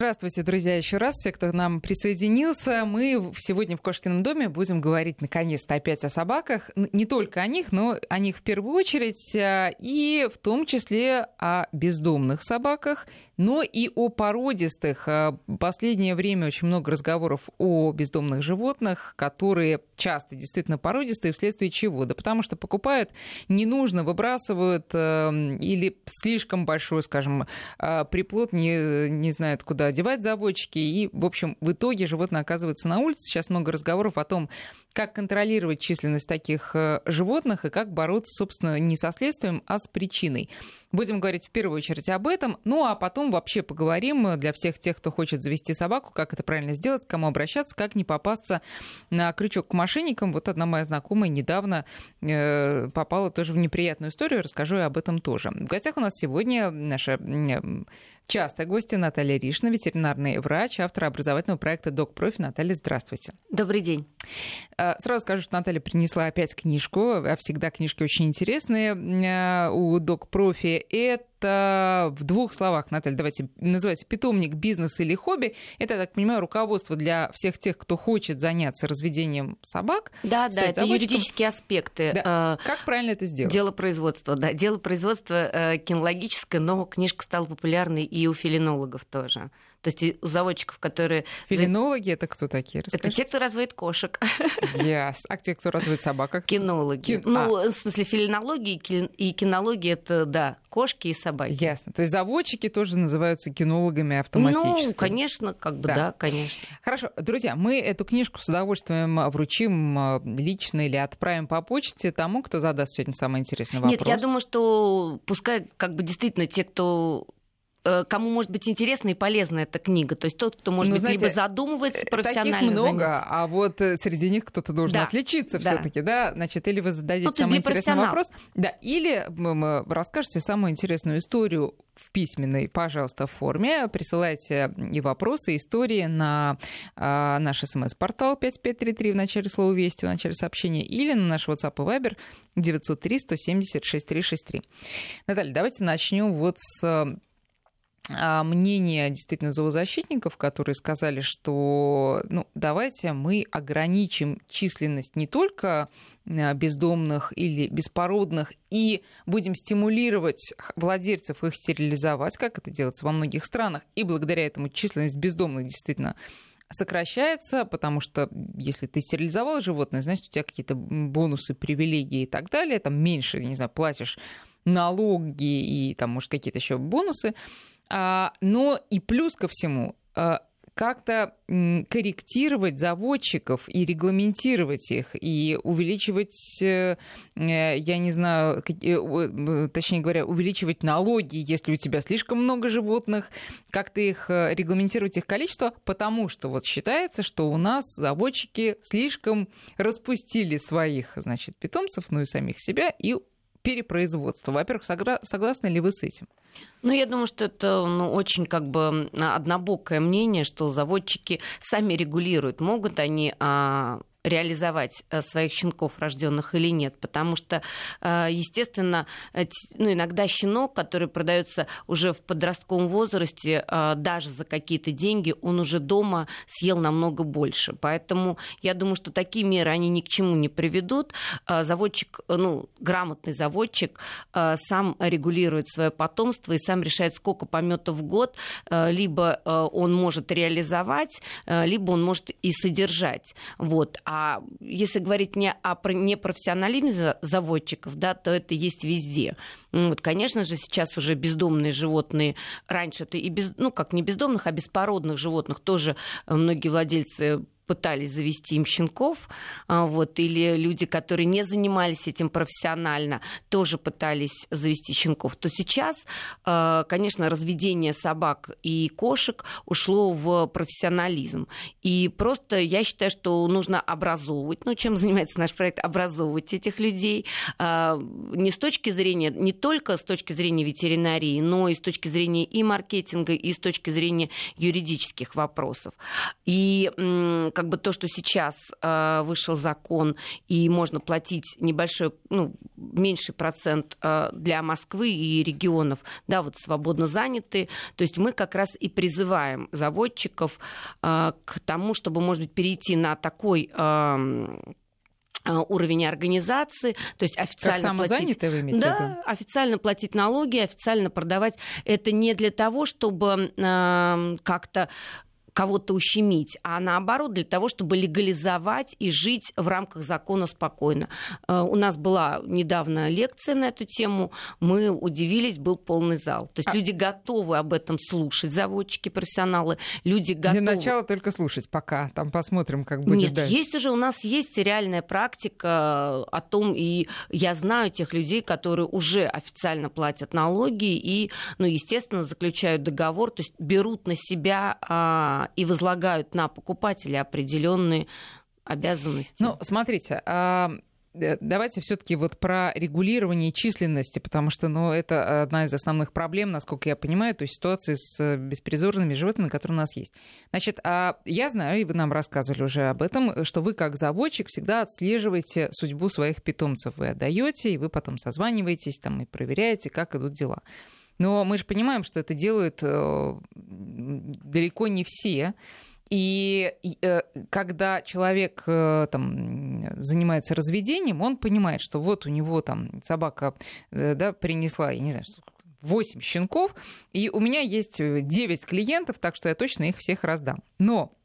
Здравствуйте, друзья, еще раз. Все, кто к нам присоединился, мы сегодня в Кошкином доме будем говорить наконец-то опять о собаках. Не только о них, но о них в первую очередь, а, и в том числе о бездомных собаках но и о породистых. Э, последнее время очень много разговоров о бездомных животных, которые часто действительно породистые, вследствие чего? Да потому что покупают не нужно, выбрасывают э, или слишком большой, скажем, э, приплод, не, не знают, куда девать заводчики, и, в общем, в итоге животное оказывается на улице. Сейчас много разговоров о том, как контролировать численность таких животных и как бороться, собственно, не со следствием, а с причиной. Будем говорить в первую очередь об этом, ну а потом вообще поговорим для всех тех, кто хочет завести собаку, как это правильно сделать, к кому обращаться, как не попасться на крючок к мошенникам. Вот одна моя знакомая недавно э, попала тоже в неприятную историю, расскажу я об этом тоже. В гостях у нас сегодня наша частая гостья Наталья Ришна, ветеринарный врач, автор образовательного проекта «Док Профи». Наталья, здравствуйте. Добрый день. Э, сразу скажу, что Наталья принесла опять книжку, а всегда книжки очень интересные э, у Док Профи это в двух словах, Наталья, давайте называйте питомник, бизнес или хобби. Это, я так понимаю, руководство для всех тех, кто хочет заняться разведением собак. Да, да, это юридические аспекты. Да. Как правильно это сделать? Дело производства, да. Дело производства э, кинологическое, но книжка стала популярной и у филинологов тоже. То есть у заводчиков, которые... Филинологи это кто такие? Расскажите. Это те, кто разводит кошек. Yes. А те, кто разводит собак? Кинологи. Кин... Ну, а. в смысле, филинология и кинология это, да, кошки и собаки. Ясно. То есть заводчики тоже называются кинологами автоматически. Ну, конечно, как бы да, да конечно. Хорошо. Друзья, мы эту книжку с удовольствием вручим а, лично или отправим по почте тому, кто задаст сегодня самый интересный вопрос. Нет, я думаю, что пускай как бы действительно те, кто кому может быть интересна и полезна эта книга. То есть тот, кто, может ну, быть, знаете, либо задумывается э, профессионально. Таких много, заняться. а вот э, среди них кто-то должен да. отличиться да. все-таки, да? Значит, или вы зададите Тут самый интересный вопрос, да, или расскажете самую интересную историю в письменной, пожалуйста, форме. Присылайте и вопросы, и истории на а, наш смс-портал 5533 в начале слова «Вести», в начале сообщения, или на наш WhatsApp и Viber 903 170 6363. Наталья, давайте начнем вот с мнение действительно зоозащитников, которые сказали, что ну, давайте мы ограничим численность не только а, бездомных или беспородных и будем стимулировать владельцев их стерилизовать, как это делается во многих странах, и благодаря этому численность бездомных действительно сокращается, потому что если ты стерилизовал животное, значит, у тебя какие-то бонусы, привилегии и так далее, там меньше, не знаю, платишь налоги и там, может, какие-то еще бонусы. А, но и плюс ко всему, а, как-то корректировать заводчиков и регламентировать их, и увеличивать, э, э, я не знаю, э, точнее говоря, увеличивать налоги, если у тебя слишком много животных, как-то их регламентировать их количество, потому что вот считается, что у нас заводчики слишком распустили своих, значит, питомцев, ну и самих себя, и перепроизводства. Во-первых, согласны ли вы с этим? Ну, я думаю, что это ну, очень как бы однобокое мнение, что заводчики сами регулируют, могут они а, реализовать э, своих щенков рожденных или нет, потому что, э, естественно, ну, иногда щенок, который продается уже в подростковом возрасте, э, даже за какие-то деньги, он уже дома съел намного больше. Поэтому я думаю, что такие меры, они ни к чему не приведут. Заводчик, ну, грамотный заводчик сам регулирует свое потомство и сам решает, сколько пометов в год, либо он может реализовать, либо он может и содержать. Вот. А если говорить не о непрофессионализме заводчиков, да, то это есть везде. Вот, конечно же, сейчас уже бездомные животные, раньше это и без, ну как не бездомных, а беспородных животных тоже многие владельцы пытались завести им щенков, а, вот, или люди, которые не занимались этим профессионально, тоже пытались завести щенков, то сейчас, а, конечно, разведение собак и кошек ушло в профессионализм. И просто я считаю, что нужно образовывать, ну, чем занимается наш проект, образовывать этих людей, а, не с точки зрения, не только с точки зрения ветеринарии, но и с точки зрения и маркетинга, и с точки зрения юридических вопросов. И как бы то, что сейчас э, вышел закон, и можно платить небольшой, ну, меньший процент э, для Москвы и регионов, да, вот свободно занятые. То есть мы как раз и призываем заводчиков э, к тому, чтобы, может быть, перейти на такой э, уровень организации, то есть официально как платить... вы имеете Да, официально платить налоги, официально продавать. Это не для того, чтобы э, как-то кого-то ущемить, а наоборот для того, чтобы легализовать и жить в рамках закона спокойно. Э, у нас была недавно лекция на эту тему, мы удивились, был полный зал. То есть а... люди готовы об этом слушать, заводчики, профессионалы, люди готовы... Для начала только слушать пока, там посмотрим, как будет Нет, дальше. есть уже, у нас есть реальная практика о том, и я знаю тех людей, которые уже официально платят налоги и, ну, естественно, заключают договор, то есть берут на себя а, и возлагают на покупателя определенные обязанности. Ну, смотрите, а, э, Давайте все-таки вот про регулирование численности, потому что ну, это одна из основных проблем, насколько я понимаю, той ситуации с беспризорными животными, которые у нас есть. Значит, а я знаю, и вы нам рассказывали уже об этом, что вы как заводчик всегда отслеживаете судьбу своих питомцев. Вы отдаете, и вы потом созваниваетесь там, и проверяете, как идут дела. Но мы же понимаем, что это делают э, далеко не все. И э, когда человек э, там, занимается разведением, он понимает, что вот у него там собака да, принесла, я не знаю, 8 щенков, и у меня есть 9 клиентов, так что я точно их всех раздам. Но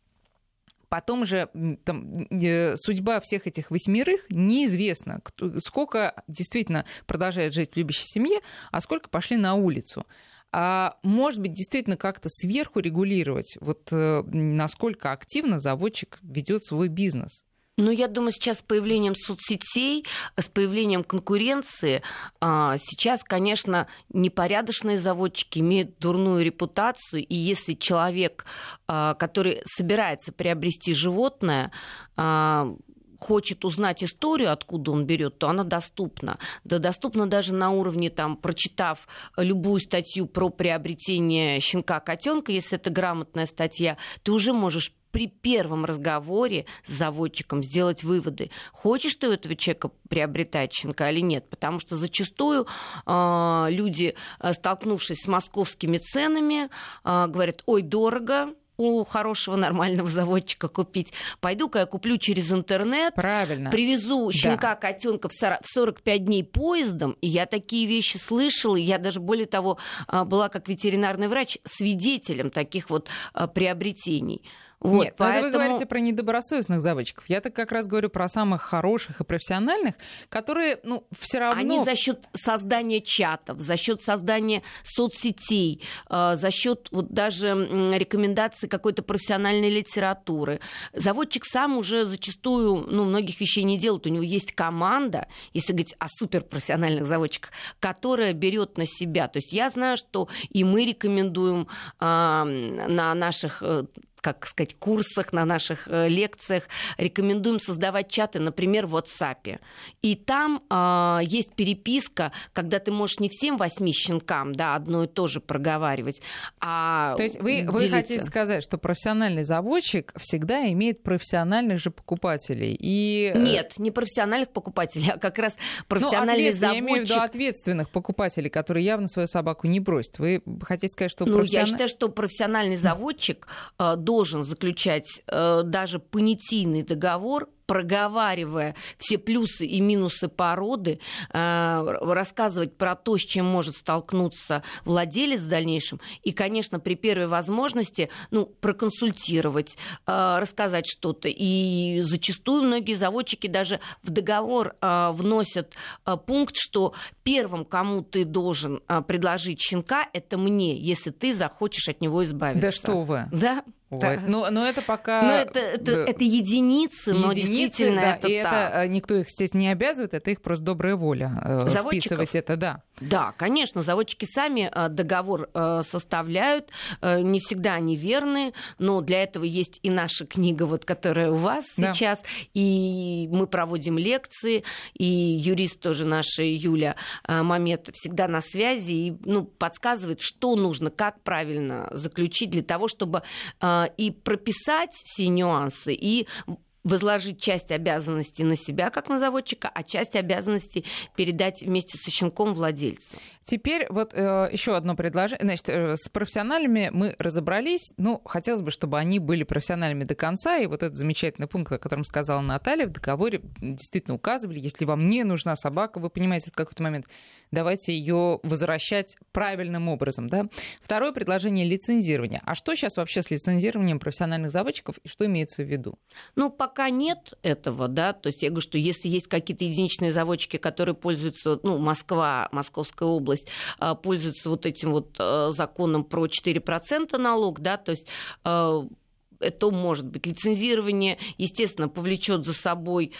Потом же там, э, судьба всех этих восьмерых неизвестна. Кто, сколько действительно продолжает жить в любящей семье, а сколько пошли на улицу. А может быть, действительно как-то сверху регулировать, вот э, насколько активно заводчик ведет свой бизнес? Ну, я думаю, сейчас с появлением соцсетей, с появлением конкуренции, а, сейчас, конечно, непорядочные заводчики имеют дурную репутацию, и если человек, а, который собирается приобрести животное, а, хочет узнать историю, откуда он берет, то она доступна. Да доступна даже на уровне, там, прочитав любую статью про приобретение щенка котенка, если это грамотная статья, ты уже можешь при первом разговоре с заводчиком сделать выводы, хочешь ты у этого человека приобретать щенка или нет. Потому что зачастую э, люди, э, столкнувшись с московскими ценами, э, говорят, ой, дорого, у хорошего нормального заводчика купить. Пойду-ка я куплю через интернет. Правильно. Привезу щенка, да. котенка в 45 дней поездом. И я такие вещи слышала. Я даже, более того, была как ветеринарный врач свидетелем таких вот приобретений. Вот, Нет, поэтому... вы говорите про недобросовестных заводчиков. Я так как раз говорю про самых хороших и профессиональных, которые, ну, все равно... Они за счет создания чатов, за счет создания соцсетей, э, за счет вот даже рекомендаций какой-то профессиональной литературы. Заводчик сам уже зачастую, ну, многих вещей не делает. У него есть команда, если говорить о суперпрофессиональных заводчиках, которая берет на себя. То есть я знаю, что и мы рекомендуем э, на наших э, как сказать, курсах, на наших э, лекциях рекомендуем создавать чаты, например, в WhatsApp. И там э, есть переписка, когда ты можешь не всем восьми щенкам да, одно и то же проговаривать, а То есть вы, вы хотите сказать, что профессиональный заводчик всегда имеет профессиональных же покупателей? И... Э, Нет, не профессиональных покупателей, а как раз ну, профессиональный ну, заводчик. Я имею в виду ответственных покупателей, которые явно свою собаку не бросят. Вы хотите сказать, что Ну, профессиональ... я считаю, что профессиональный заводчик э, должен заключать э, даже понятийный договор проговаривая все плюсы и минусы породы, э, рассказывать про то, с чем может столкнуться владелец в дальнейшем, и, конечно, при первой возможности ну, проконсультировать, э, рассказать что-то. И зачастую многие заводчики даже в договор вносят пункт, что первым, кому ты должен предложить щенка, это мне, если ты захочешь от него избавиться. Да что вы. Да. Да. Но, но это пока... Но это, это, это единицы, но единицы, действительно да, это и так. это никто их, естественно, не обязывает, это их просто добрая воля э, вписывать это, да. Да, конечно, заводчики сами э, договор э, составляют, не всегда они верны, но для этого есть и наша книга, вот, которая у вас да. сейчас, и мы проводим лекции, и юрист тоже наша Юля Мамед всегда на связи и ну, подсказывает, что нужно, как правильно заключить для того, чтобы и прописать все нюансы, и возложить часть обязанностей на себя, как на заводчика, а часть обязанностей передать вместе со щенком владельцу. Теперь вот э, еще одно предложение. Значит, э, с профессиональными мы разобрались. Ну, хотелось бы, чтобы они были профессиональными до конца. И вот этот замечательный пункт, о котором сказала Наталья, в договоре действительно указывали, если вам не нужна собака, вы понимаете, в какой-то момент давайте ее возвращать правильным образом. Да? Второе предложение лицензирования. А что сейчас вообще с лицензированием профессиональных заводчиков и что имеется в виду? Ну, пока нет этого, да, то есть я говорю, что если есть какие-то единичные заводчики, которые пользуются, ну, Москва, Московская область, а, пользуются вот этим вот а, законом про 4% налог, да, то есть а, это может быть лицензирование, естественно, повлечет за собой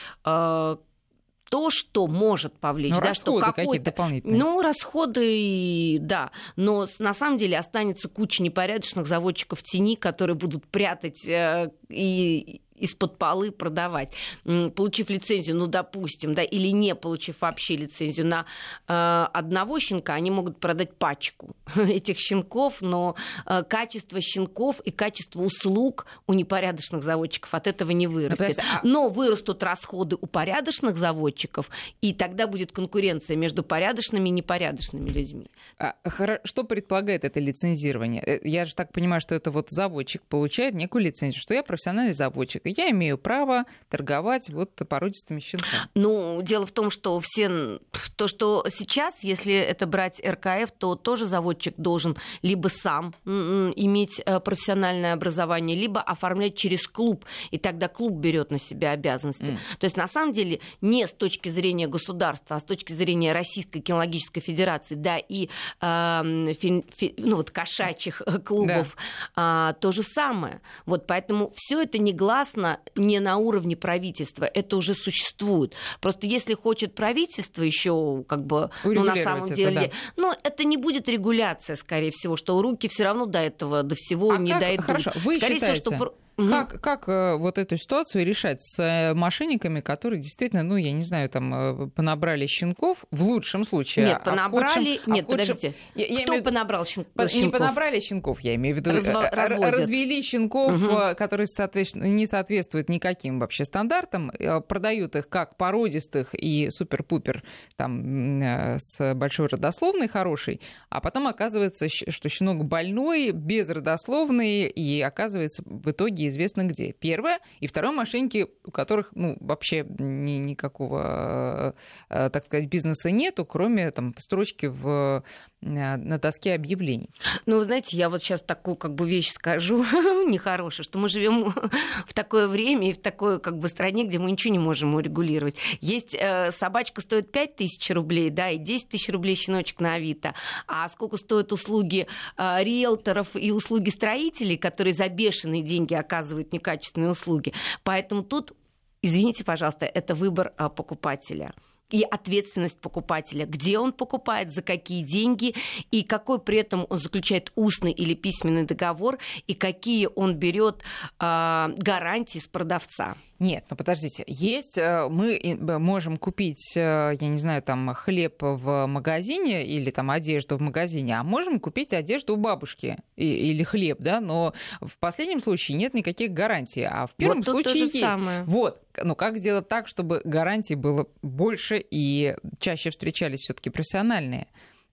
то, что может повлечь, ну, да, что какие-то дополнительные. Ну, расходы, да. Но на самом деле останется куча непорядочных заводчиков в тени, которые будут прятать э, и из-под полы продавать. Получив лицензию, ну, допустим, да, или не получив вообще лицензию на э, одного щенка, они могут продать пачку этих щенков, но э, качество щенков и качество услуг у непорядочных заводчиков от этого не вырастет. Ну, а но вырастут расходы у порядочных заводчиков, и тогда будет конкуренция между порядочными и непорядочными людьми. А, что предполагает это лицензирование? Э, я же так понимаю, что это вот заводчик получает некую лицензию, что я профессиональный заводчик, и я имею право торговать вот породистыми щенками. Ну, дело в том, что все то, что сейчас, если это брать РКФ, то тоже заводчик должен либо сам иметь э, профессиональное образование, либо оформлять через клуб, и тогда клуб берет на себя обязанности. Mm. То есть на самом деле не с точки зрения государства, а с точки зрения Российской кинологической федерации, да, и э, фи, фи, ну вот кошачьих клубов да. э, то же самое. Вот поэтому все это негласно не на уровне правительства, это уже существует. Просто если хочет правительство еще как бы, ну на самом это, деле, да. ну это не будет регуляция, скорее всего, что руки все равно до этого, до всего а не как, дойдут. Хорошо, вы скорее считаете... всего, что Угу. Как, как э, вот эту ситуацию решать с э, мошенниками, которые действительно, ну, я не знаю, там, э, понабрали щенков, в лучшем случае. Нет, а понабрали... А худшем, Нет, а худшем... подождите. Я, я Кто имею... понабрал щен... По... щенков? Не понабрали щенков, я имею в виду. Разво... Развели щенков, угу. которые, соответственно, не соответствуют никаким вообще стандартам, продают их как породистых и супер-пупер, там, с большой родословной хорошей, а потом оказывается, что щенок больной, безродословный, и оказывается в итоге мошенники известно где. Первое. И второе, мошенники, у которых ну, вообще ни, никакого, э, так сказать, бизнеса нету, кроме там, строчки в, э, на доске объявлений. Ну, вы знаете, я вот сейчас такую как бы вещь скажу нехорошую, что мы живем в такое время и в такой как бы стране, где мы ничего не можем урегулировать. Есть э, собачка стоит 5 тысяч рублей, да, и 10 тысяч рублей щеночек на Авито. А сколько стоят услуги э, риэлторов и услуги строителей, которые за бешеные деньги оказывают оказывают некачественные услуги. Поэтому тут, извините, пожалуйста, это выбор а, покупателя и ответственность покупателя, где он покупает, за какие деньги, и какой при этом он заключает устный или письменный договор, и какие он берет э, гарантии с продавца. Нет, ну подождите, есть, э, мы можем купить, э, я не знаю, там хлеб в магазине или там одежду в магазине, а можем купить одежду у бабушки или хлеб, да, но в последнем случае нет никаких гарантий, а в первом вот случае есть. Самое. Вот, ну как сделать так, чтобы гарантий было больше и чаще встречались все-таки профессиональные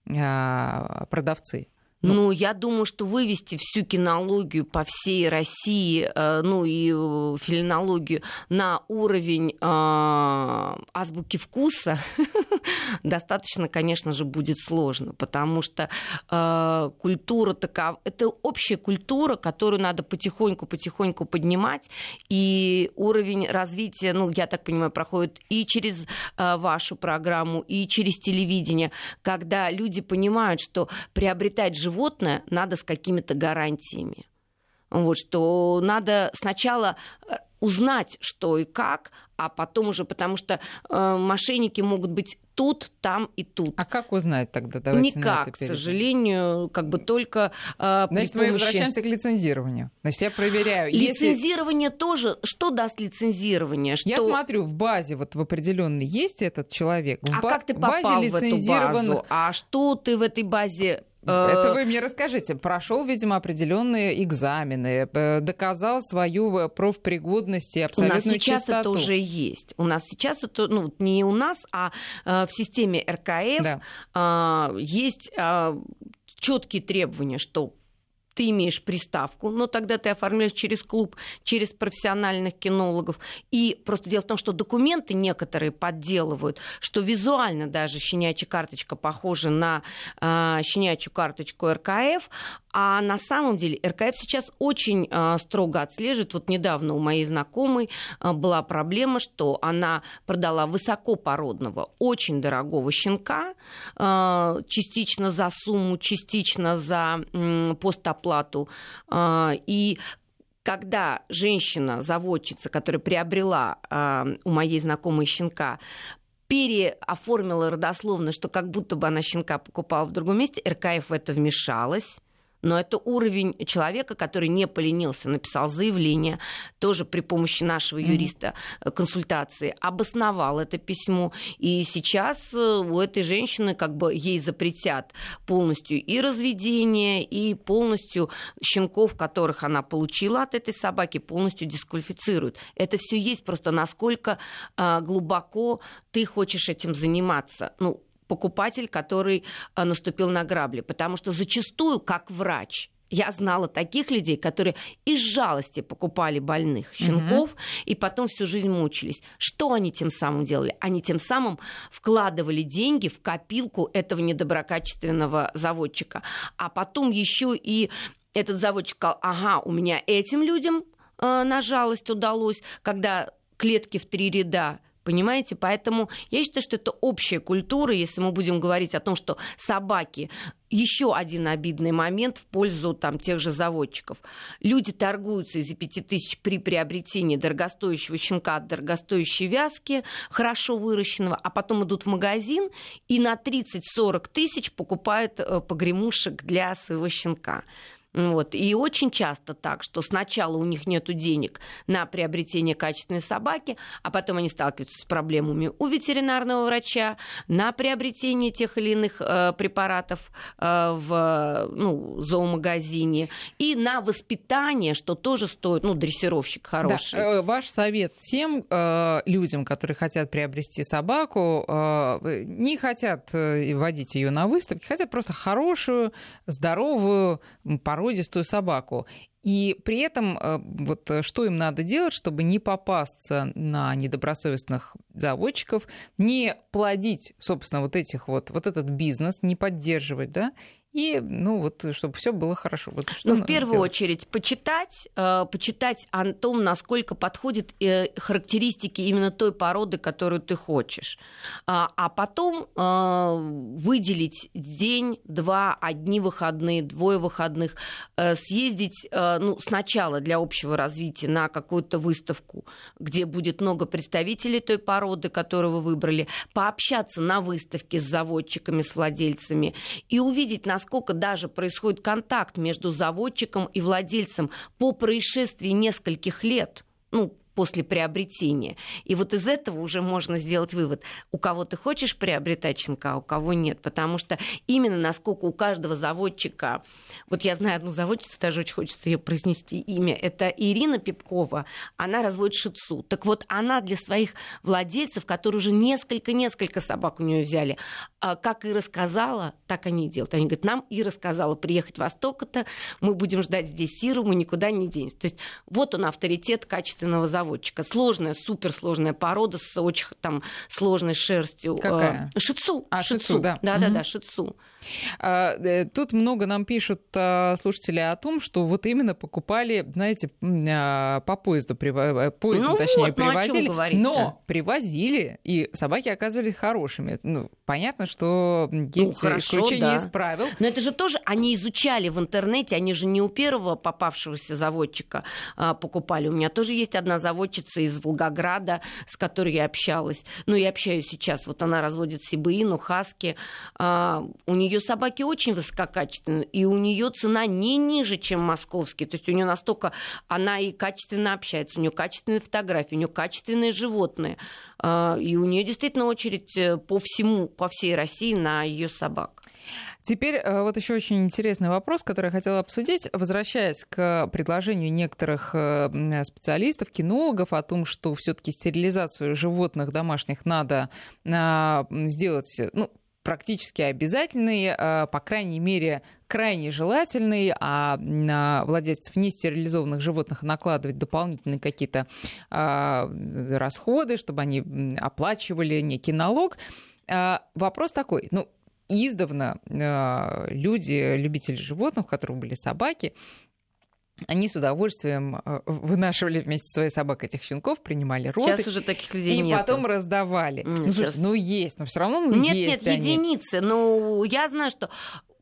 а, продавцы? Ну, ну, я думаю, что вывести всю кинологию по всей России, э, ну и э, филинологию на уровень э, азбуки вкуса достаточно, конечно же, будет сложно, потому что культура такая, это общая культура, которую надо потихоньку-потихоньку поднимать, и уровень развития, ну, я так понимаю, проходит и через вашу программу, и через телевидение, когда люди понимают, что приобретать животное животное надо с какими-то гарантиями. Вот, что надо сначала э, узнать, что и как, а потом уже, потому что э, мошенники могут быть тут, там и тут. А как узнать тогда? Давайте Никак, к сожалению, как бы только э, Значит, помощи... мы возвращаемся к лицензированию. Значит, я проверяю. Лицензирование Если... тоже. Что даст лицензирование? Что... Я смотрю, в базе вот в определенной есть этот человек. В а ба... как ты попал в, в эту базу? А что ты в этой базе Это вы мне расскажите. Прошел, видимо, определенные экзамены, доказал свою профпригодность и абсолютную чистоту. У нас сейчас чистоту. это уже есть. У нас сейчас это, ну, не у нас, а в системе РКФ да. есть четкие требования, что ты имеешь приставку, но тогда ты оформляешь через клуб, через профессиональных кинологов. И просто дело в том, что документы некоторые подделывают, что визуально даже щенячья карточка похожа на э, щенячью карточку РКФ, а на самом деле РКФ сейчас очень э, строго отслеживает. Вот недавно у моей знакомой э, была проблема, что она продала высокопородного, очень дорогого щенка, э, частично за сумму, частично за э, постоплату. Э, и когда женщина-заводчица, которая приобрела э, у моей знакомой щенка, переоформила родословно, что как будто бы она щенка покупала в другом месте, РКФ в это вмешалась но это уровень человека, который не поленился, написал заявление, тоже при помощи нашего юриста mm-hmm. консультации, обосновал это письмо. И сейчас э, у этой женщины как бы ей запретят полностью и разведение, и полностью щенков, которых она получила от этой собаки, полностью дисквалифицируют. Это все есть просто насколько а, глубоко ты хочешь этим заниматься. Ну, покупатель, который э, наступил на грабли. Потому что зачастую, как врач, я знала таких людей, которые из жалости покупали больных щенков угу. и потом всю жизнь мучились. Что они тем самым делали? Они тем самым вкладывали деньги в копилку этого недоброкачественного заводчика. А потом еще и этот заводчик сказал, ага, у меня этим людям э, на жалость удалось, когда клетки в три ряда Понимаете? Поэтому я считаю, что это общая культура, если мы будем говорить о том, что собаки еще один обидный момент в пользу там, тех же заводчиков. Люди торгуются из-за 5 тысяч при приобретении дорогостоящего щенка от дорогостоящей вязки, хорошо выращенного, а потом идут в магазин и на 30-40 тысяч покупают э, погремушек для своего щенка. Вот. И очень часто так, что сначала у них нет денег на приобретение качественной собаки, а потом они сталкиваются с проблемами у ветеринарного врача на приобретение тех или иных э, препаратов э, в ну, зоомагазине и на воспитание, что тоже стоит, ну, дрессировщик хороший. Да. Э, ваш совет тем э, людям, которые хотят приобрести собаку, э, не хотят э, водить ее на выставке, хотят просто хорошую, здоровую, породистую породистую собаку. И при этом э, вот э, что им надо делать, чтобы не попасться на недобросовестных заводчиков, не плодить, собственно, вот этих вот, вот этот бизнес, не поддерживать, да, и, ну, вот, чтобы все было хорошо. Вот что ну, в первую делать? очередь, почитать, э, почитать о том, насколько подходят э, характеристики именно той породы, которую ты хочешь. А, а потом э, выделить день, два, одни выходные, двое выходных, э, съездить, э, ну, сначала для общего развития на какую-то выставку, где будет много представителей той породы, которую вы выбрали, пообщаться на выставке с заводчиками, с владельцами и увидеть, насколько насколько даже происходит контакт между заводчиком и владельцем по происшествии нескольких лет. Ну, после приобретения. И вот из этого уже можно сделать вывод, у кого ты хочешь приобретать щенка, а у кого нет. Потому что именно насколько у каждого заводчика... Вот я знаю одну заводчицу, даже очень хочется ее произнести имя. Это Ирина Пипкова. Она разводит шицу. Так вот, она для своих владельцев, которые уже несколько-несколько собак у нее взяли, а как и рассказала, так они и делают. Они говорят, нам и рассказала приехать в Восток-то, мы будем ждать здесь Сиру, мы никуда не денемся. То есть вот он авторитет качественного завода заводчика. Сложная, суперсложная порода с очень там сложной шерстью. Какая? Шицу. А, шицу, шицу да. Да-да-да, шицу. А, э, тут много нам пишут а, слушатели о том, что вот именно покупали, знаете, а, по поезду, э, поездом, ну точнее, вот, привозили, ну, но привозили, и собаки оказывались хорошими. Ну, понятно, что есть ну, хорошо, исключения да. из правил. Но это же тоже они изучали в интернете, они же не у первого попавшегося заводчика а, покупали. У меня тоже есть одна заводчица из Волгограда, с которой я общалась. Ну, я общаюсь сейчас. Вот она разводит сибаину, хаски. А, у нее нее собаки очень высококачественные, и у нее цена не ниже, чем московские. То есть у нее настолько она и качественно общается, у нее качественные фотографии, у нее качественные животные. А, и у нее действительно очередь э, по всему, по всей России на ее собак. Теперь э, вот еще очень интересный вопрос, который я хотела обсудить, возвращаясь к предложению некоторых э, специалистов, кинологов о том, что все-таки стерилизацию животных домашних надо а, сделать, ну, практически обязательный, по крайней мере, крайне желательный, а на владельцев нестерилизованных животных накладывать дополнительные какие-то а, расходы, чтобы они оплачивали некий налог. А, вопрос такой, ну, издавна люди, любители животных, у которых были собаки, они с удовольствием вынашивали вместе со своей собакой этих щенков, принимали роды. Сейчас уже таких людей И нет. потом раздавали. Mm, ну, слушай, ну есть, но все равно ну, нет, есть Нет, они. единицы. Ну, я знаю, что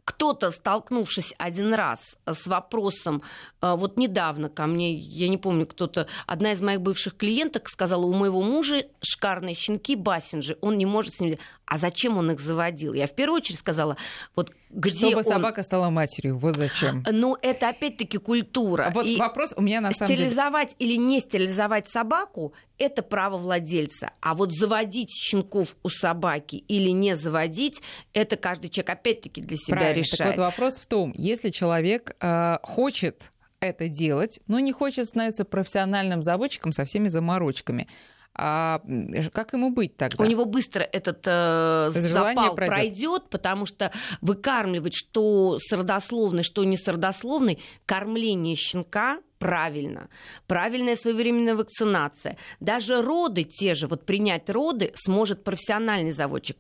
кто-то, столкнувшись один раз с вопросом, э, вот недавно ко мне, я не помню, кто-то, одна из моих бывших клиенток сказала, у моего мужа шикарные щенки Бассинджи, он не может с ними а зачем он их заводил? Я в первую очередь сказала, вот где Чтобы он... собака стала матерью, вот зачем. Ну, это опять-таки культура. Вот и вопрос у меня на самом деле... Стерилизовать или не стерилизовать собаку – это право владельца. А вот заводить щенков у собаки или не заводить – это каждый человек опять-таки для себя Правильно. решает. Так вот вопрос в том, если человек э, хочет это делать, но не хочет становиться профессиональным заводчиком со всеми заморочками – а как ему быть тогда? У него быстро этот э, запал пройдет. пройдет, потому что выкармливать что с родословной, что не с родословной, кормление щенка правильно. Правильная своевременная вакцинация. Даже роды те же, вот принять роды сможет профессиональный заводчик.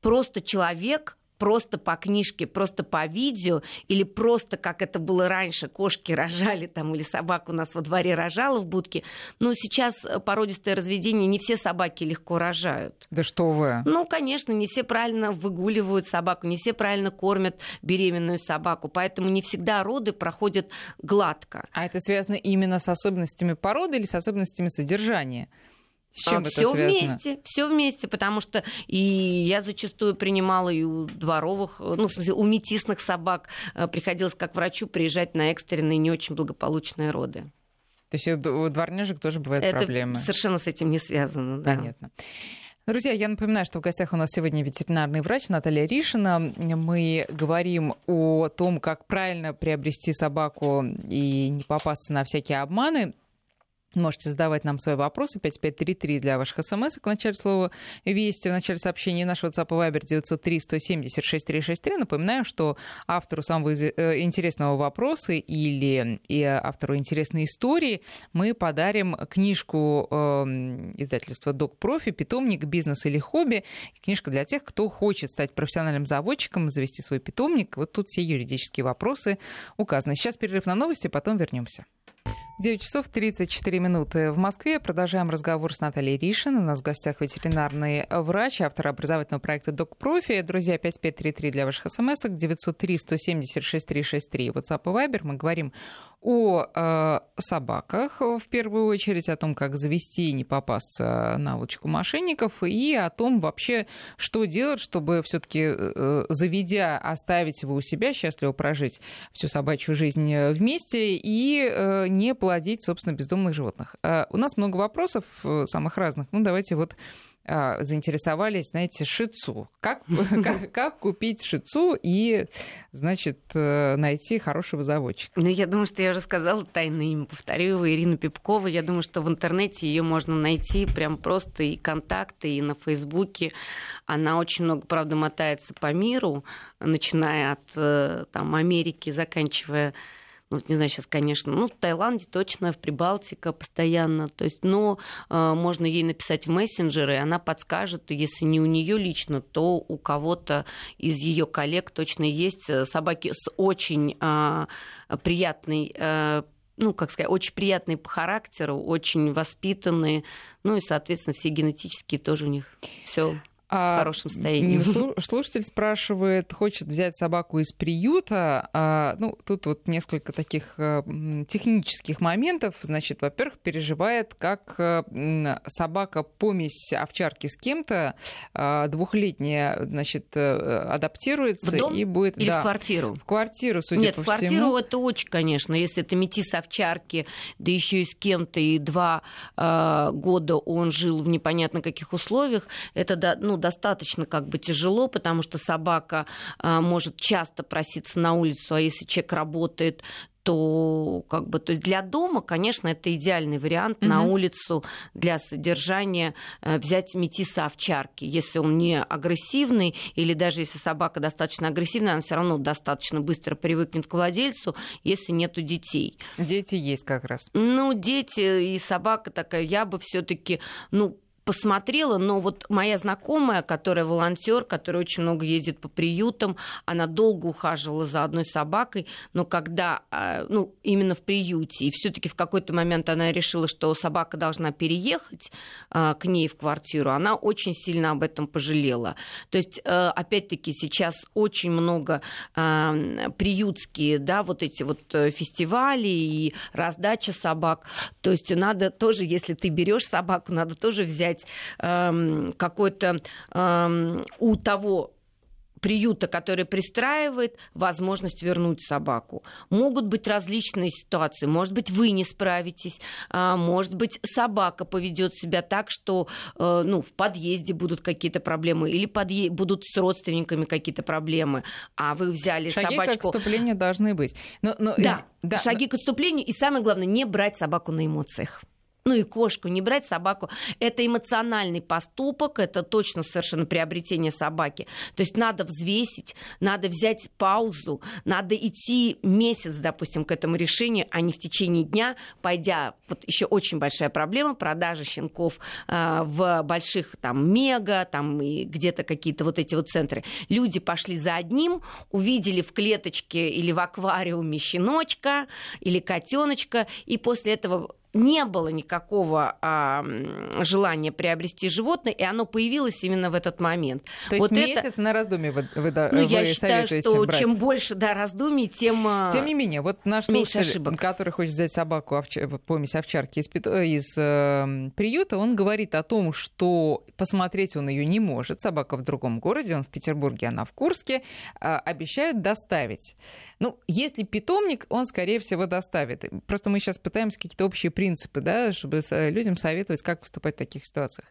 Просто человек просто по книжке, просто по видео, или просто, как это было раньше, кошки рожали там, или собака у нас во дворе рожала в будке. Но сейчас э, породистое разведение, не все собаки легко рожают. Да что вы? Ну, конечно, не все правильно выгуливают собаку, не все правильно кормят беременную собаку, поэтому не всегда роды проходят гладко. А это связано именно с особенностями породы или с особенностями содержания? С чем а, это все связано? вместе, все вместе, потому что и я зачастую принимала и у дворовых, ну, в смысле, у метисных собак э, приходилось как врачу приезжать на экстренные не очень благополучные роды. То есть у дворняжек тоже бывают это проблемы? совершенно с этим не связано, да. Понятно. Друзья, я напоминаю, что в гостях у нас сегодня ветеринарный врач Наталья Ришина. Мы говорим о том, как правильно приобрести собаку и не попасться на всякие обманы. Можете задавать нам свои вопросы. 5533 для ваших смс в начале слова «Вести», в начале сообщения наш WhatsApp и Viber 903 176 363. Напоминаю, что автору самого э, интересного вопроса или и автору интересной истории мы подарим книжку э, издательства «Док Профи», «Питомник. Бизнес или хобби». Книжка для тех, кто хочет стать профессиональным заводчиком, завести свой питомник. Вот тут все юридические вопросы указаны. Сейчас перерыв на новости, потом вернемся. 9 часов 34 минуты в Москве. Продолжаем разговор с Натальей Ришин. У нас в гостях ветеринарный врач, автор образовательного проекта «Док Профи». Друзья, 5533 для ваших смс 903 176 363 WhatsApp и Viber. Мы говорим о э, собаках, в первую очередь, о том, как завести и не попасться на лучку мошенников, и о том вообще, что делать, чтобы все таки э, заведя, оставить его у себя, счастливо прожить всю собачью жизнь вместе и э, не плодить, собственно, бездомных животных. Э, у нас много вопросов э, самых разных. Ну, давайте вот заинтересовались, знаете, шицу. Как, как, как купить шицу и, значит, э, найти хорошего заводчика? Ну, я думаю, что я уже сказала тайное имя. Повторю его, Ирина Пипкова. Я думаю, что в интернете ее можно найти прям просто и контакты, и на Фейсбуке. Она очень много, правда, мотается по миру, начиная от там, Америки, заканчивая ну, не знаю, сейчас, конечно, ну, в Таиланде точно, в Прибалтика постоянно, то есть, но э, можно ей написать в мессенджеры, и она подскажет, если не у нее лично, то у кого-то из ее коллег точно есть э, собаки с очень э, приятной э, ну, как сказать, очень приятные по характеру, очень воспитанные, ну и, соответственно, все генетические тоже у них все а, в хорошем состоянии. Слушатель спрашивает, хочет взять собаку из приюта. А, ну, тут вот несколько таких а, технических моментов. Значит, во-первых, переживает, как а, собака помесь овчарки с кем-то а, двухлетняя, значит, адаптируется в дом и будет или да, в квартиру. В квартиру, судя Нет, по в квартиру всему. это очень, конечно, если это метис овчарки, да еще и с кем-то и два э, года он жил в непонятно каких условиях, это да, ну достаточно как бы тяжело, потому что собака а, может часто проситься на улицу, а если человек работает, то как бы то есть для дома, конечно, это идеальный вариант угу. на улицу для содержания э, взять метиса овчарки, если он не агрессивный или даже если собака достаточно агрессивная, она все равно достаточно быстро привыкнет к владельцу, если нету детей. Дети есть как раз. Ну дети и собака такая, я бы все-таки, ну посмотрела, но вот моя знакомая, которая волонтер, которая очень много ездит по приютам, она долго ухаживала за одной собакой, но когда, а, ну, именно в приюте, и все-таки в какой-то момент она решила, что собака должна переехать а, к ней в квартиру, она очень сильно об этом пожалела. То есть, э, опять-таки, сейчас очень много а, приютские, да, вот эти вот э, фестивали и раздача собак. То есть надо тоже, если ты берешь собаку, надо тоже взять взять эм, какой-то эм, у того приюта, который пристраивает, возможность вернуть собаку. Могут быть различные ситуации. Может быть, вы не справитесь, а, может быть, собака поведет себя так, что э, ну, в подъезде будут какие-то проблемы, или подъе... будут с родственниками какие-то проблемы, а вы взяли шаги собачку... Шаги к отступлению должны быть. Но, но... Да, да, шаги к отступлению, и самое главное, не брать собаку на эмоциях ну и кошку, не брать собаку. Это эмоциональный поступок, это точно совершенно приобретение собаки. То есть надо взвесить, надо взять паузу, надо идти месяц, допустим, к этому решению, а не в течение дня, пойдя, вот еще очень большая проблема, продажи щенков э, в больших там мега, там и где-то какие-то вот эти вот центры. Люди пошли за одним, увидели в клеточке или в аквариуме щеночка или котеночка, и после этого не было никакого а, желания приобрести животное, и оно появилось именно в этот момент. То есть вот месяц это... на раздумье вы, вы, ну, вы я считаю, что брать. чем больше да, раздумий, тем а, Тем не менее, вот наш слушатель, ошибок. который хочет взять собаку, овча... помесь овчарки из, из э, приюта, он говорит о том, что посмотреть он ее не может. Собака в другом городе, он в Петербурге, она в Курске. Э, обещают доставить. Ну, если питомник, он, скорее всего, доставит. Просто мы сейчас пытаемся какие-то общие принципы, да, чтобы людям советовать, как поступать в таких ситуациях.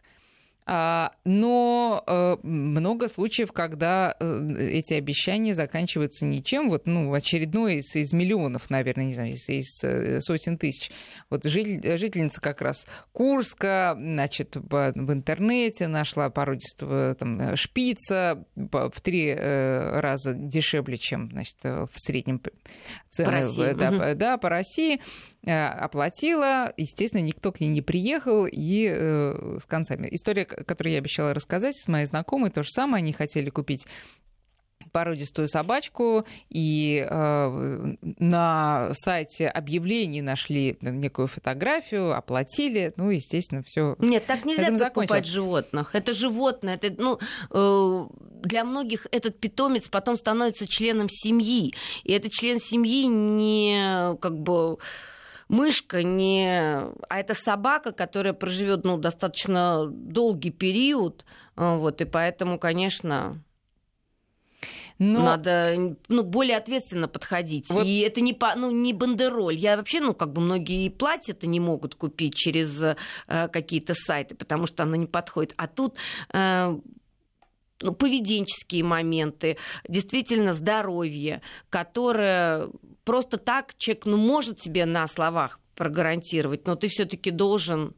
А, но э, много случаев, когда э, эти обещания заканчиваются ничем. Вот, ну, очередной из, из миллионов, наверное, не знаю, из, из э, сотен тысяч. Вот житель, жительница как раз Курска, значит, в, интернете нашла породистого там, шпица в три раза дешевле, чем, значит, в среднем цены по России. Да, угу. да, по России. Оплатила, естественно, никто к ней не приехал, и э, с концами. История, которую я обещала рассказать с моей знакомой, то же самое, они хотели купить породистую собачку, и э, на сайте объявлений нашли некую фотографию, оплатили, ну, естественно, все. Нет, так нельзя покупать животных. Это животное, это, ну, э, для многих этот питомец потом становится членом семьи, и этот член семьи не как бы мышка не... А это собака, которая проживет ну, достаточно долгий период. А, вот, и поэтому, конечно, но... Надо ну, более ответственно подходить. Вот... И это не, по, ну, не бандероль. Я вообще, ну, как бы многие платья-то не могут купить через э, какие-то сайты, потому что оно не подходит. А тут э, ну, поведенческие моменты, действительно здоровье, которое просто так человек ну, может себе на словах прогарантировать, но ты все-таки должен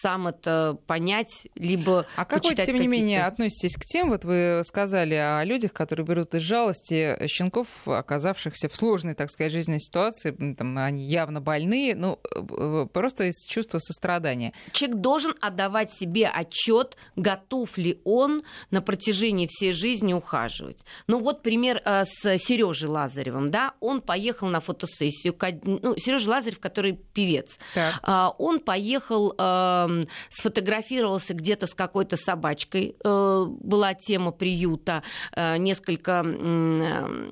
сам это понять, либо А как вы, тем не менее, относитесь к тем, вот вы сказали о людях, которые берут из жалости щенков, оказавшихся в сложной, так сказать, жизненной ситуации, там, они явно больные, ну, э, просто из чувства сострадания. Человек должен отдавать себе отчет, готов ли он на протяжении всей жизни ухаживать. Ну, вот пример э, с Сережей Лазаревым, да, он поехал на фотосессию, ну, Сережа Лазарев, который певец, так. А, он поехал э, э, сфотографировался где-то с какой-то собачкой, э, была тема приюта, э, несколько э,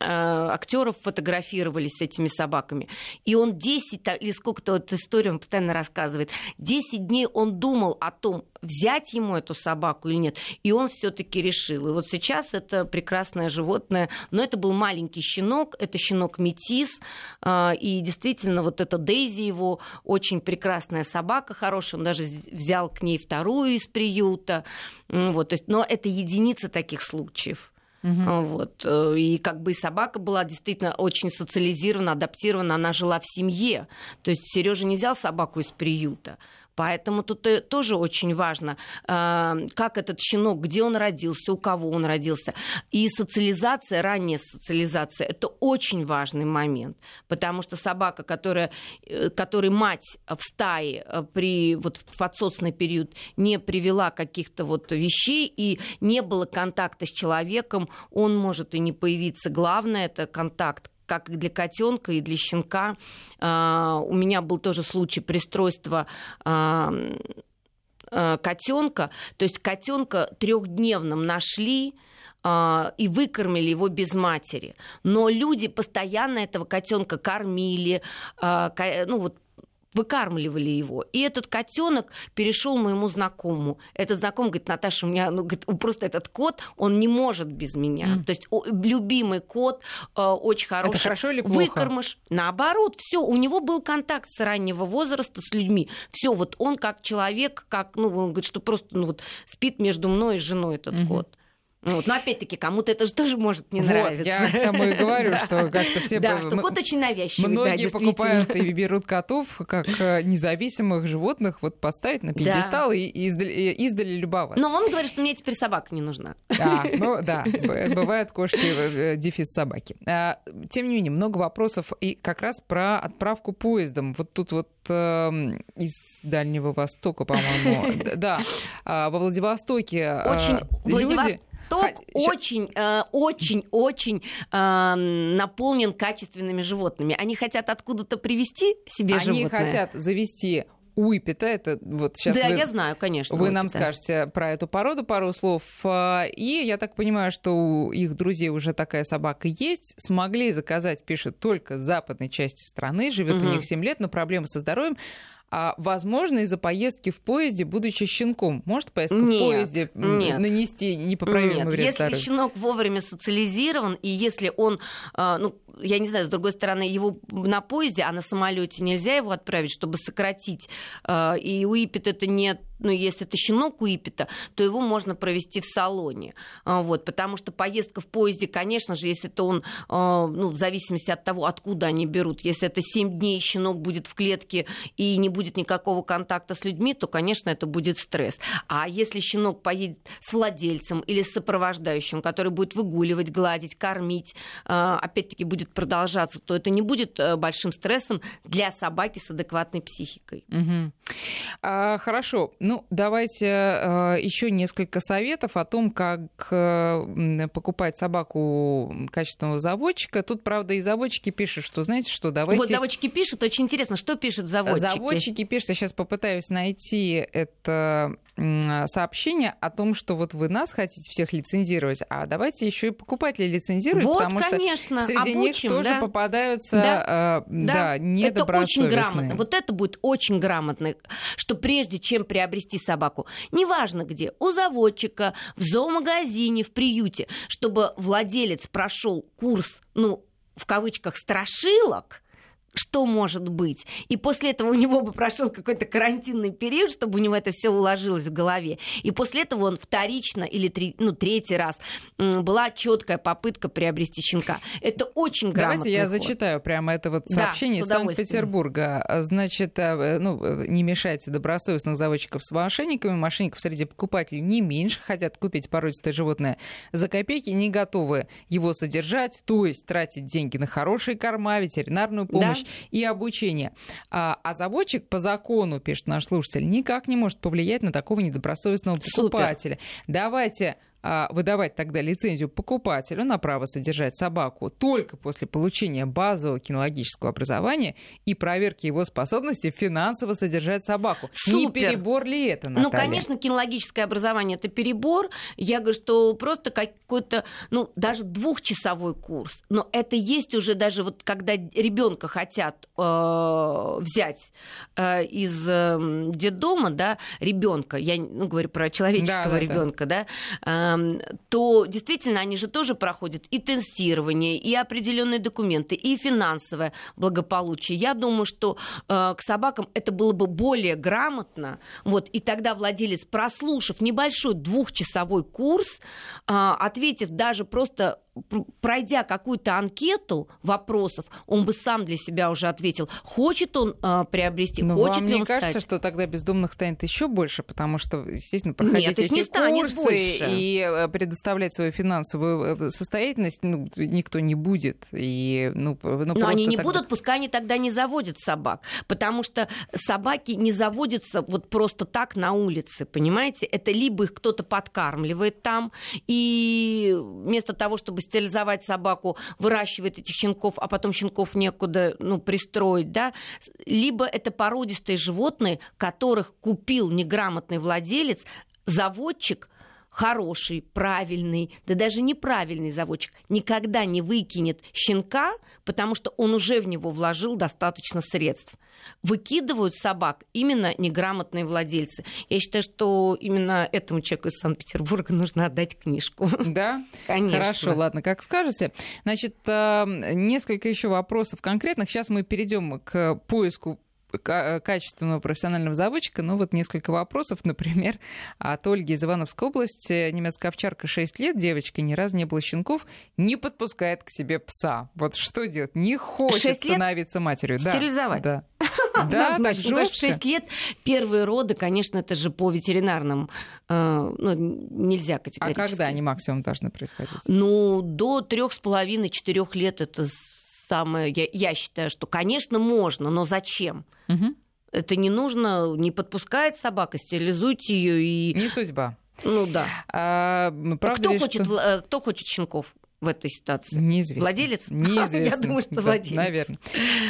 актеров фотографировались с этими собаками. И он 10, или сколько-то вот историю он постоянно рассказывает, 10 дней он думал о том, взять ему эту собаку или нет. И он все-таки решил. И вот сейчас это прекрасное животное, но это был маленький щенок, это щенок метис, а, и действительно вот это Дейзи его очень прекрасная собака, хорошая, он даже взял к ней вторую из приюта. Вот, но это единица таких случаев. Угу. Вот. Э, и как бы собака была действительно очень социализирована, адаптирована, она жила в семье. То есть Сережа не взял собаку из приюта. Поэтому тут э, тоже очень важно, э, как этот щенок, где он родился, у кого он родился. И социализация, ранняя социализация, это очень важный момент. Потому что собака, которая, э, которой мать в стае при, вот, в подсоцный период не привела каких-то вот вещей и не было контакта с человеком, он может и не появиться. Главное это контакт как и для котенка, и для щенка. А, у меня был тоже случай пристройства а, а, котенка. То есть котенка трехдневным нашли, и выкормили его без матери. Но люди постоянно этого котенка кормили, ну вот выкармливали его. И этот котенок перешел моему знакомому. Этот знакомый говорит, Наташа, у меня ну, говорит, просто этот кот, он не может без меня. Mm. То есть о, любимый кот, э, очень хороший. Это хорошо или плохо? Выкормыш. Наоборот, все, у него был контакт с раннего возраста с людьми. Все, вот он как человек, как, ну, он говорит, что просто ну, вот, спит между мной и женой этот mm-hmm. кот. Вот. Но опять-таки, кому-то это же тоже может не вот, нравиться. Я тому и говорю, что как-то все... Да, что кот очень навязчивый, Многие покупают и берут котов как э, независимых животных, вот поставить на пьедестал и издали любоваться. Но он говорит, что мне теперь собака не нужна. Да, ну да, бывают кошки э, дефис собаки. А, тем не менее, много вопросов и как раз про отправку поездом. Вот тут вот эм, из Дальнего Востока, по-моему. Да, а, во Владивостоке а, Очень люди... Восток очень, э, очень, очень э, наполнен качественными животными. Они хотят откуда-то привести себе Они животное. Они хотят завести Уипета, это вот сейчас Да, вы, я знаю, конечно. Вы нам скажете про эту породу пару слов. А, и я так понимаю, что у их друзей уже такая собака есть. Смогли заказать, пишет, только в западной части страны. Живет угу. у них 7 лет, но проблемы со здоровьем а, возможно, из-за поездки в поезде, будучи щенком, может поездка нет, в поезде нет. нанести непоправимый нет. вред Если здоровью? щенок вовремя социализирован, и если он, а, ну, я не знаю, с другой стороны, его на поезде, а на самолете нельзя его отправить, чтобы сократить. А, и у Ипет это не ну, если это щенок Уипета, то его можно провести в салоне. А, вот, потому что поездка в поезде, конечно же, если это он, а, ну, в зависимости от того, откуда они берут, если это 7 дней щенок будет в клетке и не будет никакого контакта с людьми, то, конечно, это будет стресс. А если щенок поедет с владельцем или с сопровождающим, который будет выгуливать, гладить, кормить, опять-таки будет продолжаться, то это не будет э, большим стрессом для собаки с адекватной психикой. Угу. А, хорошо. Ну, давайте э, еще несколько советов о том, как э, покупать собаку качественного заводчика. Тут, правда, и заводчики пишут, что, знаете, что давайте... Вот заводчики пишут, очень интересно, что пишут заводчики? Заводчики пишут, я сейчас попытаюсь найти это сообщение о том, что вот вы нас хотите всех лицензировать, а давайте еще и покупателей лицензировать, вот, потому конечно, что среди обучим, них тоже да? попадаются да. Э, да. Да, недобросовестные. Это очень грамотно. Вот это будет очень грамотно, что прежде чем приобрести собаку, неважно где, у заводчика, в зоомагазине, в приюте, чтобы владелец прошел курс, ну, в кавычках, страшилок, что может быть. И после этого у него бы прошел какой-то карантинный период, чтобы у него это все уложилось в голове. И после этого он вторично или три, ну, третий раз была четкая попытка приобрести щенка. Это очень грамотно. Давайте я ход. зачитаю прямо это вот сообщение да, Санкт-Петербурга. Значит, э, ну, не мешайте добросовестных заводчиков с мошенниками. Мошенников среди покупателей не меньше. Хотят купить породистое животное за копейки, не готовы его содержать, то есть тратить деньги на хорошие корма, ветеринарную помощь. Да и обучение. А, а заводчик по закону, пишет наш слушатель, никак не может повлиять на такого недобросовестного покупателя. Супер. Давайте выдавать тогда лицензию покупателю на право содержать собаку только после получения базового кинологического образования и проверки его способности финансово содержать собаку. Супер. Не перебор ли это, ну, Наталья? Ну, конечно, кинологическое образование это перебор. Я говорю, что просто какой-то, ну, даже двухчасовой курс. Но это есть уже даже вот когда ребенка хотят э, взять э, из э, детдома, да, ребенка, я ну, говорю про человеческого да, ребенка, да, да то действительно они же тоже проходят и тестирование, и определенные документы, и финансовое благополучие. Я думаю, что э, к собакам это было бы более грамотно. Вот, и тогда владелец, прослушав небольшой двухчасовой курс, э, ответив даже просто пройдя какую-то анкету вопросов, он бы сам для себя уже ответил, хочет он э, приобрести, Но хочет вам ли он мне кажется, стать. что тогда бездомных станет еще больше, потому что, естественно, проходить Нет, эти не курсы больше. и э, предоставлять свою финансовую э, состоятельность ну, никто не будет. И, ну, ну, Но они не тогда... будут, пускай они тогда не заводят собак, потому что собаки не заводятся вот просто так на улице, понимаете? Это либо их кто-то подкармливает там, и вместо того, чтобы стерилизовать собаку, выращивает этих щенков, а потом щенков некуда ну, пристроить, да, либо это породистые животные, которых купил неграмотный владелец, заводчик, хороший, правильный, да даже неправильный заводчик никогда не выкинет щенка, потому что он уже в него вложил достаточно средств выкидывают собак именно неграмотные владельцы. Я считаю, что именно этому человеку из Санкт-Петербурга нужно отдать книжку. Да? Конечно. Хорошо, ладно, как скажете. Значит, э, несколько еще вопросов конкретных. Сейчас мы перейдем к поиску качественного профессионального заводчика. Ну, вот несколько вопросов, например, от Ольги из Ивановской области. Немецкая овчарка 6 лет, девочка, ни разу не было щенков, не подпускает к себе пса. Вот что делать? Не хочет становиться матерью. Стерилизовать. Да. Да, так жестко. В 6 лет первые роды, конечно, это же по ветеринарным э, ну, нельзя категорически. А когда они максимум должны происходить? Ну, до трех с половиной, четырех лет это самое, я, я считаю, что, конечно, можно, но зачем? Угу. Это не нужно, не подпускает собака, стерилизуйте ее и... Не судьба. Ну да. А, правда кто, ли, хочет, что... Э, кто хочет щенков? в этой ситуации? Неизвестно. Владелец? Неизвестно. Я думаю, что да, владелец. Наверное.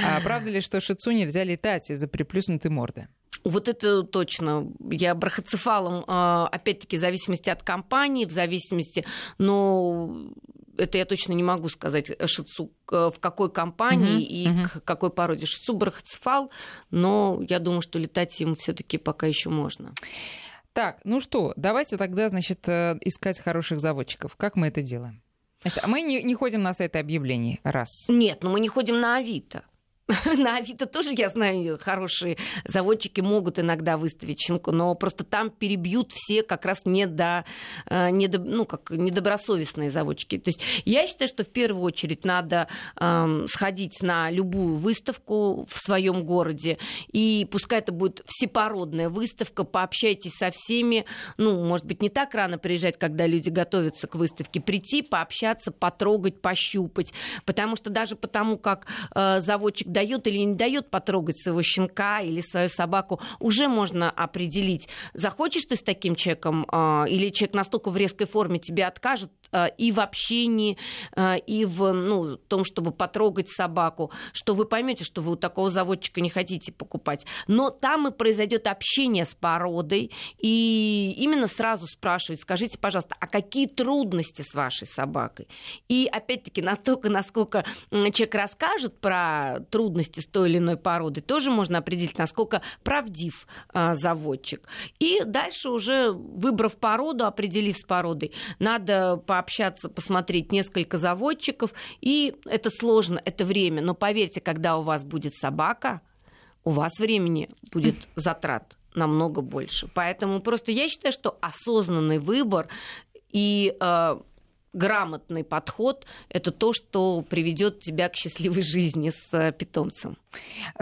А правда ли, что шицу нельзя летать из-за приплюснутой морды? Вот это точно. Я брахоцефалом, а, опять-таки, в зависимости от компании, в зависимости, но это я точно не могу сказать, э, шицу в какой компании uh-huh, и uh-huh. к какой породе. Шицу брахоцефал, но я думаю, что летать им все-таки пока еще можно. Так, ну что, давайте тогда, значит, э, искать хороших заводчиков. Как мы это делаем? Значит, а мы не, не ходим на сайты объявлений, раз. Нет, но мы не ходим на Авито. На Авито тоже, я знаю, хорошие заводчики могут иногда выставить щенку, но просто там перебьют все как раз не до, э, не до, ну, как недобросовестные заводчики. То есть я считаю, что в первую очередь надо эм, сходить на любую выставку в своем городе, и пускай это будет всепородная выставка, пообщайтесь со всеми, ну, может быть, не так рано приезжать, когда люди готовятся к выставке, прийти, пообщаться, потрогать, пощупать, потому что даже потому, как э, заводчик дает или не дает потрогать своего щенка или свою собаку, уже можно определить, захочешь ты с таким человеком, а, или человек настолько в резкой форме тебе откажет а, и в общении, а, и в ну, том, чтобы потрогать собаку, что вы поймете, что вы у такого заводчика не хотите покупать. Но там и произойдет общение с породой, и именно сразу спрашивать, скажите, пожалуйста, а какие трудности с вашей собакой? И опять-таки настолько, насколько человек расскажет про трудности, трудности с той или иной породой, тоже можно определить, насколько правдив а, заводчик. И дальше уже, выбрав породу, определив с породой, надо пообщаться, посмотреть несколько заводчиков, и это сложно, это время, но поверьте, когда у вас будет собака, у вас времени будет затрат намного больше. Поэтому просто я считаю, что осознанный выбор и э, грамотный подход – это то, что приведет тебя к счастливой жизни с э, питомцем.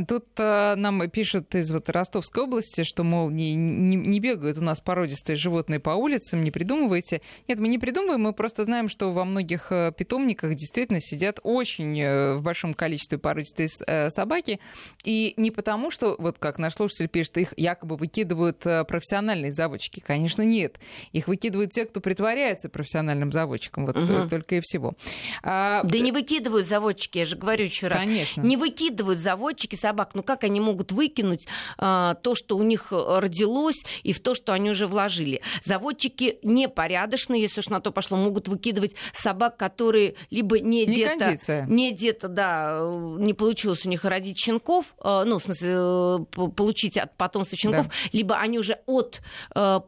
Тут э, нам пишут из вот Ростовской области, что, мол, не, не, не бегают у нас породистые животные по улицам, не придумывайте. Нет, мы не придумываем, мы просто знаем, что во многих э, питомниках действительно сидят очень э, в большом количестве породистые собаки. И не потому, что, вот как наш слушатель пишет, их якобы выкидывают профессиональные заводчики. Конечно, нет. Их выкидывают те, кто притворяется профессиональным заводчиком. Вот угу. только и всего. А... Да не выкидывают заводчики, я же говорю еще раз. Конечно. Не выкидывают заводчики собак. Ну как они могут выкинуть а, то, что у них родилось, и в то, что они уже вложили? Заводчики непорядочные, если уж на то пошло, могут выкидывать собак, которые либо не, не где-то, не где-то, да, не получилось у них родить щенков, а, ну, в смысле, э, получить от потомства щенков, да. либо они уже от э,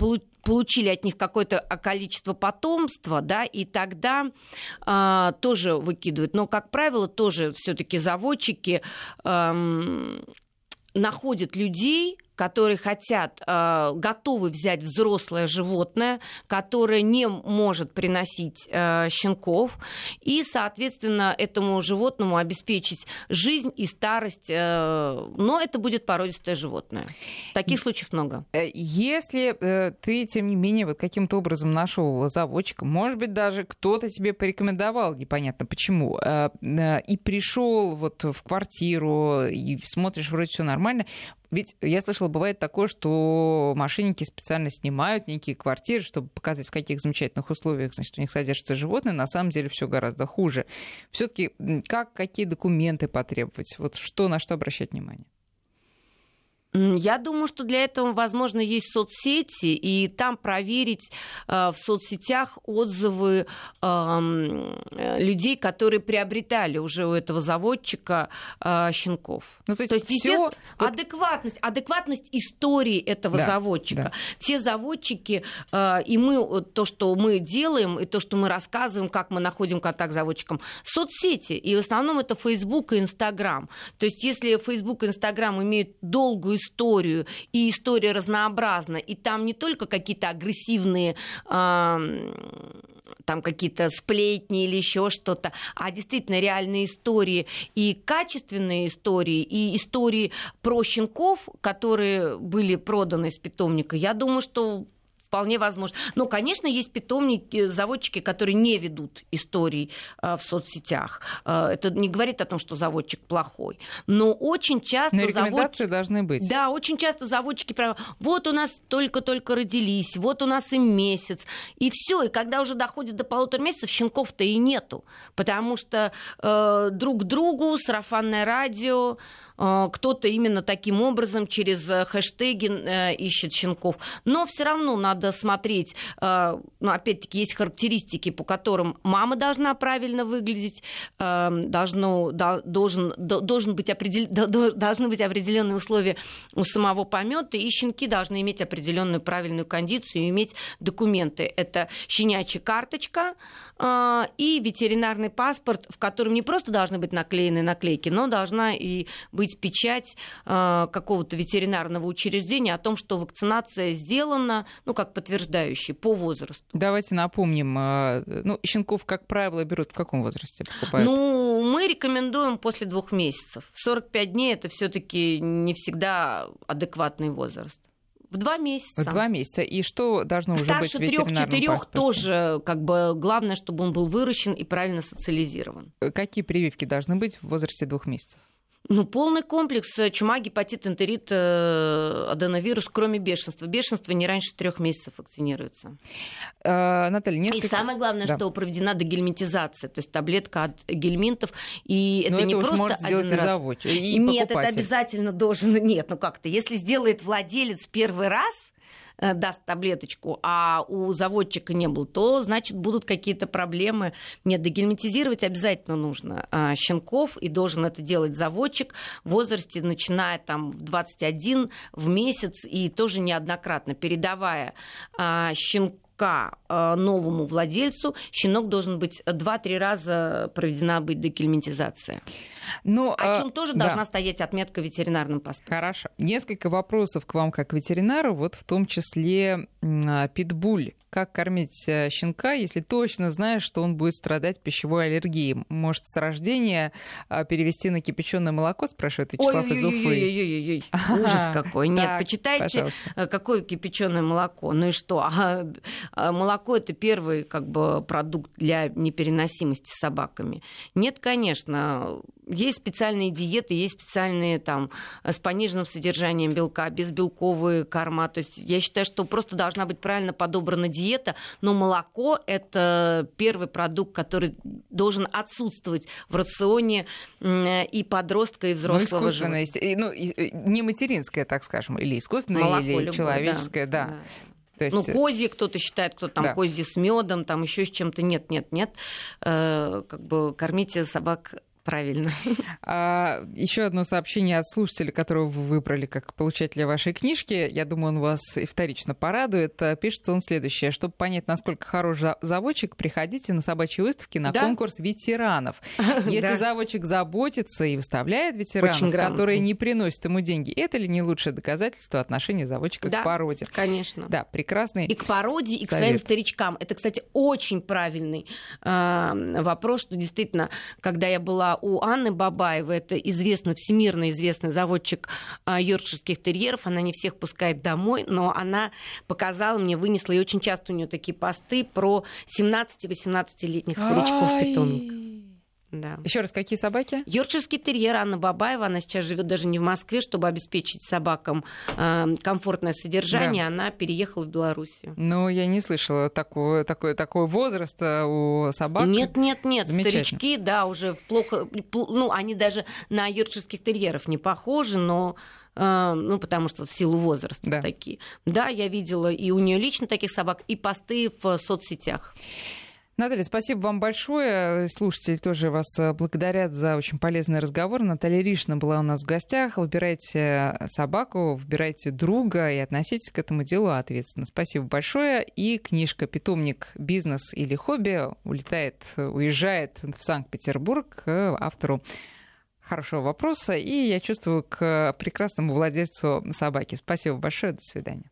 получили от них какое-то количество потомства, да, и тогда э, тоже выкидывают. Но, как правило, тоже все-таки заводчики э, находят людей, которые хотят, э, готовы взять взрослое животное, которое не может приносить э, щенков, и, соответственно, этому животному обеспечить жизнь и старость, э, но это будет породистое животное. Таких случаев много. Если ты, тем не менее, вот каким-то образом нашел заводчика, может быть, даже кто-то тебе порекомендовал, непонятно почему, и пришел вот в квартиру, и смотришь, вроде все нормально, ведь я слышала, бывает такое, что мошенники специально снимают некие квартиры, чтобы показать, в каких замечательных условиях значит, у них содержатся животные. На самом деле все гораздо хуже. Все-таки как, какие документы потребовать? Вот что, на что обращать внимание? Я думаю, что для этого, возможно, есть соцсети, и там проверить э, в соцсетях отзывы э, людей, которые приобретали уже у этого заводчика э, щенков. Ну, то есть, то есть. Вот... адекватность, адекватность истории этого да, заводчика. Да. Все заводчики, э, и мы, то, что мы делаем, и то, что мы рассказываем, как мы находим контакт с заводчиком, соцсети, и в основном это Facebook и Instagram. То есть если Facebook и Instagram имеют долгую историю, и история разнообразна, и там не только какие-то агрессивные э, там какие-то сплетни или еще что-то, а действительно реальные истории и качественные истории, и истории про щенков, которые были проданы из питомника, я думаю, что вполне возможно. Но, конечно, есть питомники, заводчики, которые не ведут историй э, в соцсетях. Э, это не говорит о том, что заводчик плохой. Но очень часто... Но рекомендации заводчики... должны быть. Да, очень часто заводчики прям, вот у нас только-только родились, вот у нас и месяц, и все. И когда уже доходит до полутора месяцев, щенков-то и нету. Потому что э, друг другу сарафанное радио, кто-то именно таким образом через э, хэштеги э, ищет щенков. Но все равно надо смотреть, ну, опять-таки, есть характеристики, по которым мама должна правильно выглядеть, должно, должен, должен быть определ, должны быть определенные условия у самого помета, и щенки должны иметь определенную правильную кондицию и иметь документы. Это щенячья карточка, и ветеринарный паспорт, в котором не просто должны быть наклеены наклейки, но должна и быть быть печать э, какого-то ветеринарного учреждения о том, что вакцинация сделана, ну, как подтверждающий по возрасту. Давайте напомним, э, ну, щенков, как правило, берут в каком возрасте покупают? Ну, мы рекомендуем после двух месяцев. 45 дней это все-таки не всегда адекватный возраст. В два месяца. В два месяца. И что должно уже Старше быть в трех-четырех тоже, как бы, главное, чтобы он был выращен и правильно социализирован. Какие прививки должны быть в возрасте двух месяцев? Ну, полный комплекс э, чума, гепатит, энтерит, э, аденовирус, кроме бешенства. Бешенство не раньше трех месяцев вакцинируется. А, Наталья, несколько... И самое главное, да. что проведена дегельминтизация, то есть таблетка от гельминтов. И это, это не просто может один сделать раз. Завод, и Нет, покупатель. это обязательно должен... Нет, ну как-то. Если сделает владелец первый раз, даст таблеточку, а у заводчика не был, то, значит, будут какие-то проблемы. Нет, дегельминтизировать обязательно нужно а, щенков, и должен это делать заводчик в возрасте, начиная там в 21 в месяц, и тоже неоднократно, передавая а, щенка а, новому владельцу, щенок должен быть 2-3 раза проведена быть декельминтизация. Ну, О чем а, тоже да. должна стоять отметка в ветеринарном паспорте. Хорошо. Несколько вопросов к вам как ветеринару, вот в том числе а, питбуль как кормить э, щенка, если точно знаешь, что он будет страдать пищевой аллергией? Может, с рождения а, перевести на кипяченое молоко, спрашивает Вячеслав Ой, из Уфы. Ой-ой-ой, ужас какой. Нет, почитайте, э, какое кипяченое молоко. Ну и что? А, а молоко это первый как бы продукт для непереносимости собаками. Нет, конечно, есть специальные диеты, есть специальные там с пониженным содержанием белка, безбелковые корма. То есть я считаю, что просто должна быть правильно подобрана диета, но молоко – это первый продукт, который должен отсутствовать в рационе и подростка, и ну, взрослого ну, искусственное, ну, не материнское, так скажем, или искусственное, молоко или любое, человеческое, да. да. То есть... Ну, козье кто-то считает, кто там да. козье с медом, там еще с чем-то. Нет, нет, нет. Э, как бы кормите собак правильно. А, еще одно сообщение от слушателя, которого вы выбрали как получателя вашей книжки. Я думаю, он вас и вторично порадует. А, пишется он следующее. Чтобы понять, насколько хорош заводчик, приходите на собачьи выставки на да? конкурс ветеранов. Если заводчик заботится и выставляет ветеранов, которые не приносят ему деньги, это ли не лучшее доказательство отношения заводчика к породе? конечно. Да, прекрасный И к породе, и к своим старичкам. Это, кстати, очень правильный э, вопрос, что действительно, когда я была у Анны Бабаевой, это известный, всемирно известный заводчик а, йоркширских терьеров, она не всех пускает домой, но она показала мне, вынесла, и очень часто у нее такие посты про 17-18-летних старичков питомник. Да. Еще раз, какие собаки? Йоркширский терьер Анна Бабаева, она сейчас живет даже не в Москве, чтобы обеспечить собакам э, комфортное содержание, да. она переехала в Белоруссию. Ну, я не слышала такого, такой, такой возраста у собак. Нет, нет, нет, старички, да, уже плохо, ну, они даже на йоркширских терьеров не похожи, но э, ну, потому что в силу возраста да. такие. Да, я видела и у нее лично таких собак, и посты в соцсетях. Наталья, спасибо вам большое. Слушатели тоже вас э, благодарят за очень полезный разговор. Наталья Ришна была у нас в гостях. Выбирайте собаку, выбирайте друга и относитесь к этому делу ответственно. Спасибо большое. И книжка «Питомник. Бизнес или хобби» улетает, уезжает в Санкт-Петербург к автору хорошего вопроса. И я чувствую к прекрасному владельцу собаки. Спасибо большое. До свидания.